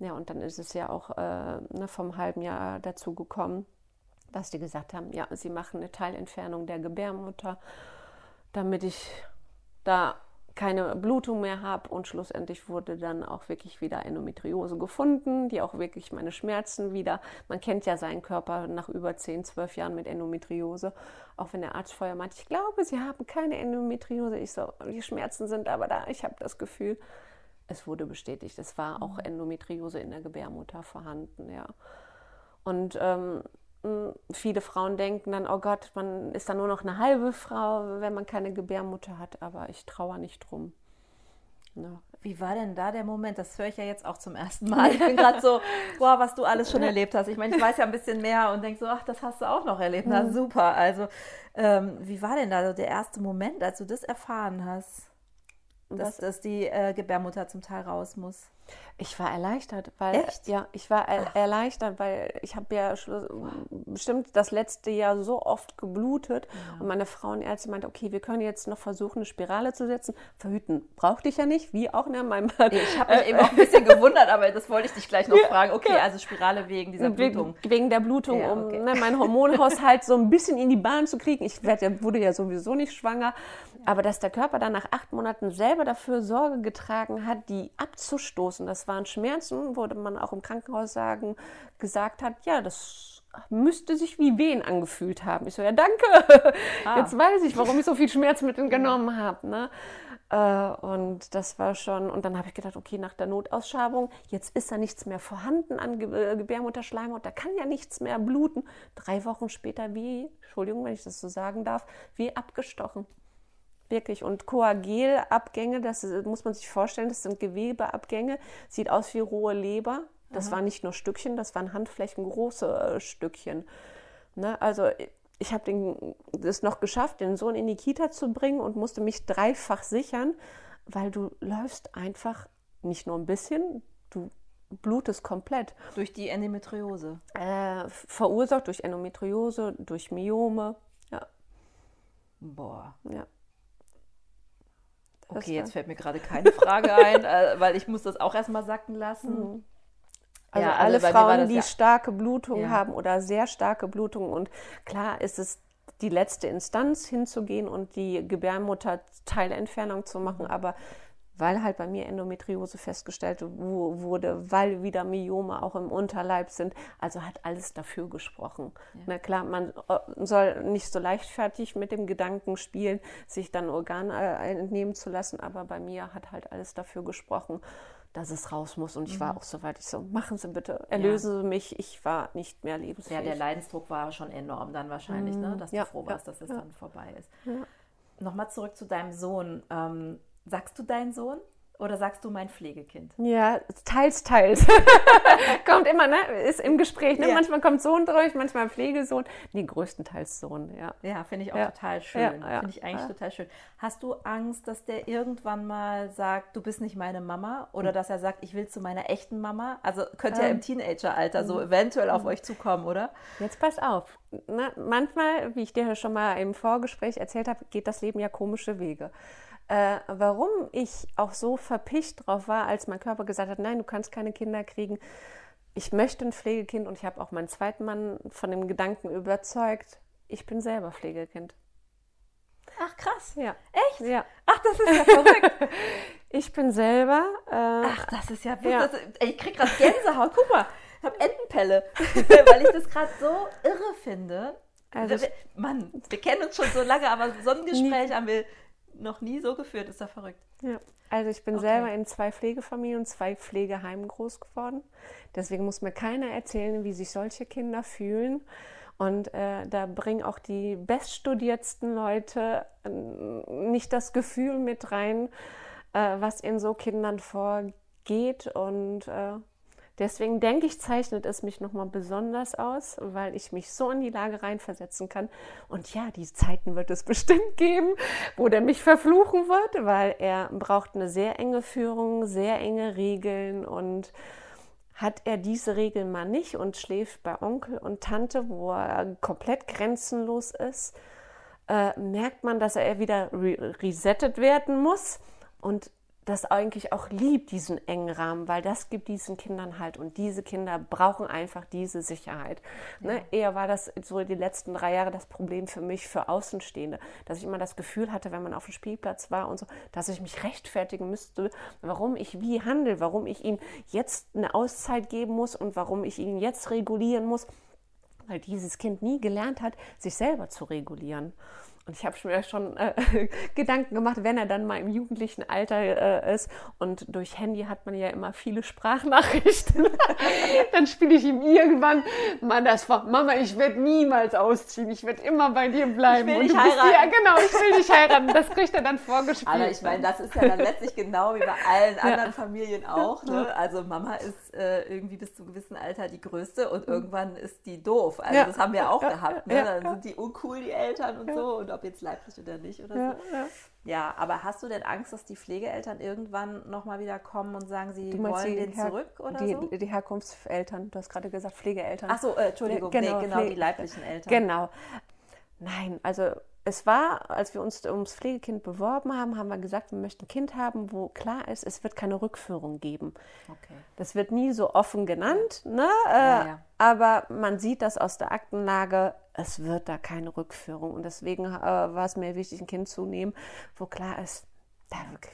Ja, und dann ist es ja auch äh, ne, vom halben Jahr dazu gekommen, dass die gesagt haben, ja, sie machen eine Teilentfernung der Gebärmutter, damit ich da keine Blutung mehr habe und schlussendlich wurde dann auch wirklich wieder Endometriose gefunden, die auch wirklich meine Schmerzen wieder, man kennt ja seinen Körper nach über 10, 12 Jahren mit Endometriose, auch wenn der Arzt vorher meinte, ich glaube, Sie haben keine Endometriose, ich so, die Schmerzen sind aber da, ich habe das Gefühl, es wurde bestätigt, es war auch mhm. Endometriose in der Gebärmutter vorhanden, ja. Und ähm, viele Frauen denken dann, oh Gott, man ist dann nur noch eine halbe Frau, wenn man keine Gebärmutter hat, aber ich traue nicht drum. Ja. Wie war denn da der Moment? Das höre ich ja jetzt auch zum ersten Mal. Ich bin gerade so, boah, was du alles schon erlebt hast. Ich meine, ich weiß ja ein bisschen mehr und denke so, ach, das hast du auch noch erlebt. Na mhm. super. Also, ähm, wie war denn da so der erste Moment, als du das erfahren hast, dass, dass die äh, Gebärmutter zum Teil raus muss? Ich war erleichtert, weil Echt? ja, ich war er erleichtert, weil ich habe ja bestimmt das letzte Jahr so oft geblutet ja. und meine Frauenärztin meinte, okay, wir können jetzt noch versuchen, eine Spirale zu setzen. Verhüten brauchte ich ja nicht, wie auch ne, meinem Ich habe mich äh, eben auch ein bisschen gewundert, aber das wollte ich dich gleich noch fragen. Okay, also Spirale wegen dieser Blutung. Wegen der Blutung, ja, okay. um ne, meinen Hormonhaushalt so ein bisschen in die Bahn zu kriegen. Ich werd, wurde ja sowieso nicht schwanger, aber dass der Körper dann nach acht Monaten selber dafür Sorge getragen hat, die abzustoßen, das waren Schmerzen, wo man auch im Krankenhaus sagen, gesagt hat, ja, das müsste sich wie Wehen angefühlt haben. Ich so, ja, danke. Ah. Jetzt weiß ich, warum ich so viel Schmerzmittel genommen habe. Ne? Äh, und das war schon, und dann habe ich gedacht, okay, nach der Notausschabung, jetzt ist da nichts mehr vorhanden an äh, Gebärmutterschleimhaut, da kann ja nichts mehr bluten. Drei Wochen später wie, Entschuldigung, wenn ich das so sagen darf, wie abgestochen. Wirklich. Und Koagelabgänge, das muss man sich vorstellen, das sind Gewebeabgänge, sieht aus wie rohe Leber. Das Aha. waren nicht nur Stückchen, das waren handflächengroße äh, Stückchen. Ne? Also ich habe es noch geschafft, den Sohn in die Kita zu bringen und musste mich dreifach sichern, weil du läufst einfach nicht nur ein bisschen, du blutest komplett. Durch die Endometriose? Äh, verursacht durch Endometriose, durch Myome, ja. Boah. Ja. Okay, jetzt fällt mir gerade keine Frage ein, äh, weil ich muss das auch erstmal sacken lassen. Mhm. Also ja, alle Frauen, die ja starke Blutung ja. haben oder sehr starke Blutung und klar ist es die letzte Instanz hinzugehen und die Gebärmutter-Teilentfernung zu machen, mhm. aber weil halt bei mir Endometriose festgestellt wurde, weil wieder Myome auch im Unterleib sind. Also hat alles dafür gesprochen. Ja. Na klar, man äh, soll nicht so leichtfertig mit dem Gedanken spielen, sich dann Organe äh, entnehmen zu lassen, aber bei mir hat halt alles dafür gesprochen dass es raus muss. Und ich war mhm. auch so weit, ich so, machen Sie bitte, erlösen ja. Sie mich. Ich war nicht mehr lebensfähig. Ja, der Leidensdruck war schon enorm dann wahrscheinlich, mhm. ne? dass ja, du froh warst, dass es dann vorbei ist. Nochmal zurück zu deinem Sohn. Ähm, Sagst du deinen Sohn? Oder sagst du mein Pflegekind? Ja, teils, teils. kommt immer, ne? Ist im Gespräch. Ne? Ja. Manchmal kommt Sohn durch, manchmal Pflegesohn. Nee, größtenteils Sohn, ja. Ja, finde ich auch ja. total schön. Ja, finde ich eigentlich total schön. Hast du Angst, dass der irgendwann mal sagt, du bist nicht meine Mama? Oder mhm. dass er sagt, ich will zu meiner echten Mama? Also könnte ähm, ja im Teenageralter so hm. eventuell auf hm. euch zukommen, oder? Jetzt pass auf. Ne? Manchmal, wie ich dir schon mal im Vorgespräch erzählt habe, geht das Leben ja komische Wege. Äh, warum ich auch so verpicht drauf war, als mein Körper gesagt hat, nein, du kannst keine Kinder kriegen. Ich möchte ein Pflegekind und ich habe auch meinen zweiten Mann von dem Gedanken überzeugt, ich bin selber Pflegekind. Ach krass. Ja. Echt? Ja. Ach, das ist ja verrückt. ich bin selber. Äh, Ach, das ist ja, ja. Das, ich krieg gerade Gänsehaut. Guck mal, ich habe Entenpelle, weil ich das gerade so irre finde. Also, Mann, wir kennen uns schon so lange, aber so ein Gespräch haben wir noch nie so geführt. Ist ja verrückt. Ja. Also ich bin okay. selber in zwei Pflegefamilien und zwei Pflegeheimen groß geworden. Deswegen muss mir keiner erzählen, wie sich solche Kinder fühlen. Und äh, da bringen auch die beststudiertsten Leute äh, nicht das Gefühl mit rein, äh, was in so Kindern vorgeht. Und äh, Deswegen denke ich, zeichnet es mich nochmal besonders aus, weil ich mich so in die Lage reinversetzen kann. Und ja, die Zeiten wird es bestimmt geben, wo der mich verfluchen wird, weil er braucht eine sehr enge Führung, sehr enge Regeln und hat er diese Regel mal nicht und schläft bei Onkel und Tante, wo er komplett grenzenlos ist, äh, merkt man, dass er wieder re resettet werden muss und das eigentlich auch liebt, diesen engen Rahmen, weil das gibt diesen Kindern halt und diese Kinder brauchen einfach diese Sicherheit. Ne? Ja. Ne? Eher war das so die letzten drei Jahre das Problem für mich, für Außenstehende, dass ich immer das Gefühl hatte, wenn man auf dem Spielplatz war und so, dass ich mich rechtfertigen müsste, warum ich wie handle, warum ich ihm jetzt eine Auszeit geben muss und warum ich ihn jetzt regulieren muss, weil dieses Kind nie gelernt hat, sich selber zu regulieren. Und ich habe mir schon äh, Gedanken gemacht, wenn er dann mal im jugendlichen Alter äh, ist und durch Handy hat man ja immer viele Sprachnachrichten, dann spiele ich ihm irgendwann mal das vor. Mama, ich werde niemals ausziehen, ich werde immer bei dir bleiben. Ich will dich heiraten. Ja, genau, ich will dich heiraten. Das kriegt er dann vorgespielt. Aber ich meine, das ist ja dann letztlich genau wie bei allen ja. anderen Familien auch. Ne? Also Mama ist äh, irgendwie bis zu einem gewissen Alter die Größte und mhm. irgendwann ist die doof. Also ja. das haben wir auch gehabt. Ne? Dann sind die uncool, die Eltern und so. Und ob jetzt leiblich oder nicht oder ja, so. Ja. ja, aber hast du denn Angst, dass die Pflegeeltern irgendwann nochmal wieder kommen und sagen, sie wollen den Her zurück oder die, so? Die Herkunftseltern, du hast gerade gesagt Pflegeeltern. Ach so, äh, Entschuldigung, genau, nee, genau die leiblichen Eltern. Genau. Nein, also es war, als wir uns ums Pflegekind beworben haben, haben wir gesagt, wir möchten ein Kind haben, wo klar ist, es wird keine Rückführung geben. Okay. Das wird nie so offen genannt, ne? Ja, ja. aber man sieht das aus der Aktenlage, es wird da keine Rückführung. Und deswegen äh, war es mir wichtig, ein Kind zu nehmen, wo klar ist,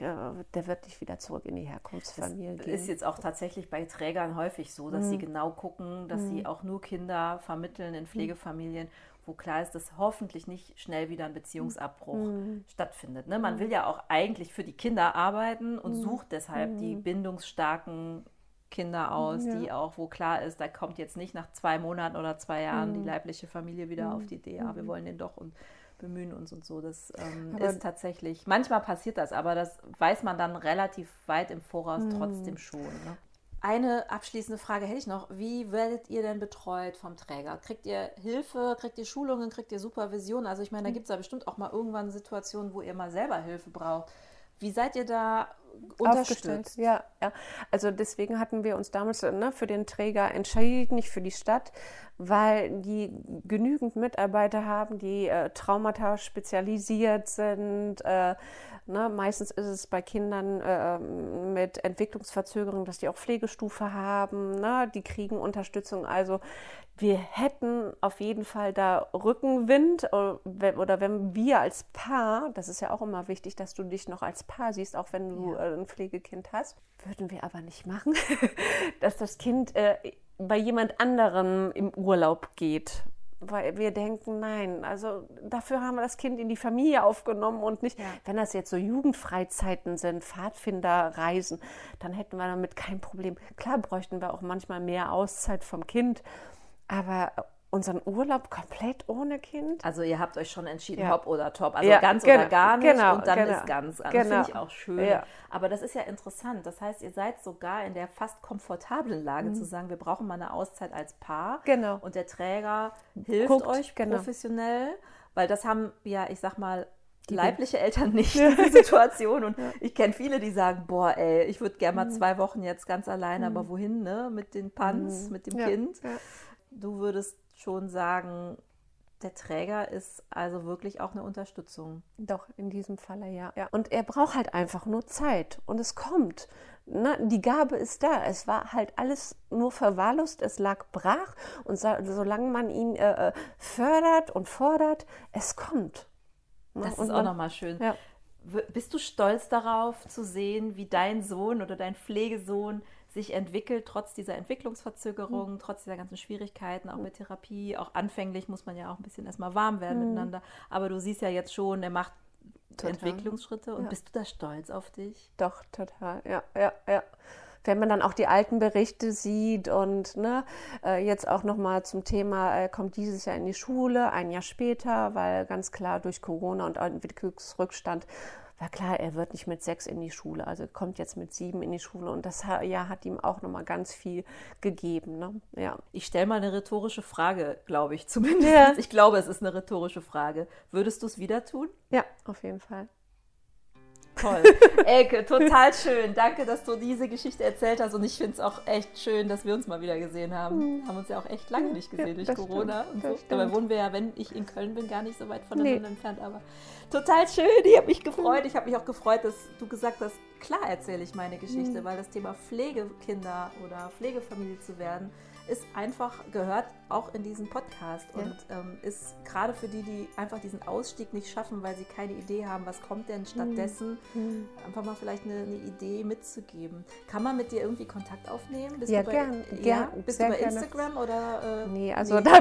der, der, wird nicht wieder zurück in die Herkunftsfamilie das gehen. ist jetzt auch tatsächlich bei Trägern häufig so, dass mhm. sie genau gucken, dass mhm. sie auch nur Kinder vermitteln in Pflegefamilien wo klar ist, dass hoffentlich nicht schnell wieder ein Beziehungsabbruch mhm. stattfindet. Ne? Man mhm. will ja auch eigentlich für die Kinder arbeiten und mhm. sucht deshalb die mhm. bindungsstarken Kinder aus, ja. die auch, wo klar ist, da kommt jetzt nicht nach zwei Monaten oder zwei Jahren die mhm. leibliche Familie wieder auf die Idee, ja, wir wollen den doch und bemühen uns und so. Das ähm, ist tatsächlich, manchmal passiert das, aber das weiß man dann relativ weit im Voraus trotzdem schon. Ne? Eine abschließende Frage hätte ich noch. Wie werdet ihr denn betreut vom Träger? Kriegt ihr Hilfe, kriegt ihr Schulungen, kriegt ihr Supervision? Also ich meine, da hm. gibt es ja bestimmt auch mal irgendwann Situationen, wo ihr mal selber Hilfe braucht. Wie seid ihr da unterstützt? Ja, ja, also deswegen hatten wir uns damals ne, für den Träger entschieden, nicht für die Stadt, weil die genügend Mitarbeiter haben, die äh, Traumata spezialisiert sind, äh, Ne? Meistens ist es bei Kindern äh, mit Entwicklungsverzögerung, dass die auch Pflegestufe haben, ne? die kriegen Unterstützung. Also wir hätten auf jeden Fall da Rückenwind äh, oder wenn wir als Paar, das ist ja auch immer wichtig, dass du dich noch als Paar siehst, auch wenn du ja. Äh, ein Pflegekind hast, würden wir aber nicht machen, dass das Kind äh, bei jemand anderem im Urlaub geht weil wir denken, nein, also dafür haben wir das Kind in die Familie aufgenommen und nicht, ja. wenn das jetzt so Jugendfreizeiten sind, Pfadfinderreisen, dann hätten wir damit kein Problem. Klar bräuchten wir auch manchmal mehr Auszeit vom Kind, aber unseren Urlaub komplett ohne Kind. Also ihr habt euch schon entschieden, ja. hopp oder top. Also ja, ganz genau, oder gar nicht genau, und dann genau, ist ganz. Also genau. finde ich auch schön. Ja. Aber das ist ja interessant. Das heißt, ihr seid sogar in der fast komfortablen Lage mhm. zu sagen, wir brauchen mal eine Auszeit als Paar. Genau. Und der Träger hilft Guckt, euch genau. professionell, weil das haben ja, ich sag mal, die leibliche Eltern nicht in die Situation. Und ja. ich kenne viele, die sagen, boah, ey, ich würde gerne mal mhm. zwei Wochen jetzt ganz alleine, mhm. aber wohin, ne? Mit den Pans, mhm. mit dem ja. Kind. Du würdest schon sagen, der Träger ist also wirklich auch eine Unterstützung. Doch, in diesem Falle ja. ja. Und er braucht halt einfach nur Zeit und es kommt. Ne? Die Gabe ist da. Es war halt alles nur verwahrlost, es lag brach und so, solange man ihn äh, äh fördert und fordert, es kommt. Ne? Das ist auch nochmal schön. Ja. Bist du stolz darauf zu sehen, wie dein Sohn oder dein Pflegesohn sich entwickelt, trotz dieser Entwicklungsverzögerung, mhm. trotz dieser ganzen Schwierigkeiten, auch mit Therapie. Auch anfänglich muss man ja auch ein bisschen erstmal warm werden mhm. miteinander. Aber du siehst ja jetzt schon, er macht total. Entwicklungsschritte. Und ja. bist du da stolz auf dich? Doch, total. Ja, ja, ja wenn man dann auch die alten Berichte sieht und ne, äh, jetzt auch nochmal zum Thema, äh, kommt dieses Jahr in die Schule, ein Jahr später, weil ganz klar durch Corona und Entwicklungsrückstand war klar, er wird nicht mit sechs in die Schule, also kommt jetzt mit sieben in die Schule und das Jahr hat ihm auch nochmal ganz viel gegeben. Ne? Ja. Ich stelle mal eine rhetorische Frage, glaube ich zumindest. Ja. Ich glaube, es ist eine rhetorische Frage. Würdest du es wieder tun? Ja, auf jeden Fall. Toll. Elke, total schön. Danke, dass du diese Geschichte erzählt hast. Und ich finde es auch echt schön, dass wir uns mal wieder gesehen haben. Mhm. Haben uns ja auch echt lange nicht gesehen ja, durch Corona stimmt, und so. Dabei wohnen wir ja, wenn ich in Köln bin, gar nicht so weit voneinander nee. entfernt. Aber total schön. Ich habe mich gefreut. Ich habe mich auch gefreut, dass du gesagt hast, klar erzähle ich meine Geschichte, mhm. weil das Thema Pflegekinder oder Pflegefamilie zu werden, ist einfach, gehört auch in diesen Podcast ja. und ähm, ist gerade für die, die einfach diesen Ausstieg nicht schaffen, weil sie keine Idee haben, was kommt denn stattdessen, mhm. einfach mal vielleicht eine, eine, Idee mitzugeben. Kann man mit dir irgendwie Kontakt aufnehmen? Bist ja, du bei, gern, ja, gern, Bist du bei Instagram oder? Äh, nee, also nee. Da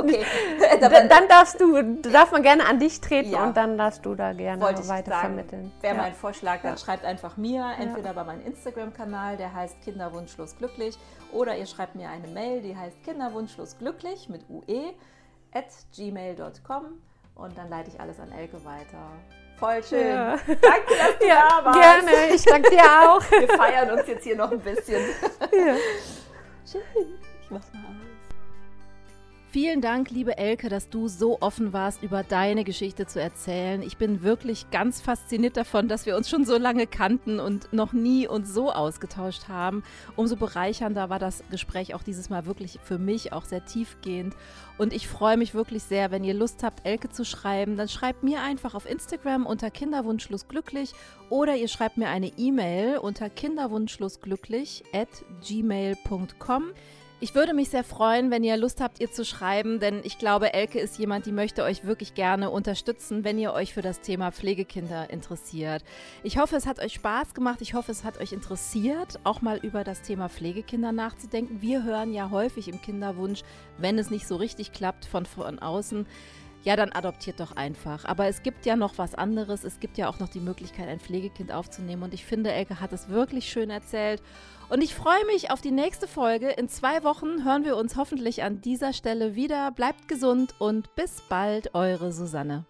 okay. dann, dann darfst du, darf man gerne an dich treten ja. und dann darfst du da gerne weiter vermitteln. Wäre mein Vorschlag, dann schreibt einfach mir, entweder bei meinem Instagram-Kanal, der heißt Kinderwunschlos glücklich, oder ihr schreibt mir eine Mail, die heißt kinderwunschlosglücklich mit ue at gmail.com und dann leite ich alles an Elke weiter. Voll schön. Ja. Danke, dass du ja, da warst. Gerne, ich danke dir auch. Wir feiern uns jetzt hier noch ein bisschen. Ja. Schön. Ich mach's mal aus. Vielen Dank, liebe Elke, dass du so offen warst, über deine Geschichte zu erzählen. Ich bin wirklich ganz fasziniert davon, dass wir uns schon so lange kannten und noch nie uns so ausgetauscht haben. Umso bereichernder war das Gespräch auch dieses Mal wirklich für mich auch sehr tiefgehend. Und ich freue mich wirklich sehr, wenn ihr Lust habt, Elke zu schreiben, dann schreibt mir einfach auf Instagram unter Kinderwunschlosglücklich oder ihr schreibt mir eine E-Mail unter kinderwunschlosglücklich at gmail.com. Ich würde mich sehr freuen, wenn ihr Lust habt, ihr zu schreiben, denn ich glaube, Elke ist jemand, die möchte euch wirklich gerne unterstützen, wenn ihr euch für das Thema Pflegekinder interessiert. Ich hoffe, es hat euch Spaß gemacht. Ich hoffe, es hat euch interessiert, auch mal über das Thema Pflegekinder nachzudenken. Wir hören ja häufig im Kinderwunsch, wenn es nicht so richtig klappt von, von außen, ja, dann adoptiert doch einfach. Aber es gibt ja noch was anderes. Es gibt ja auch noch die Möglichkeit, ein Pflegekind aufzunehmen. Und ich finde, Elke hat es wirklich schön erzählt. Und ich freue mich auf die nächste Folge. In zwei Wochen hören wir uns hoffentlich an dieser Stelle wieder. Bleibt gesund und bis bald, eure Susanne.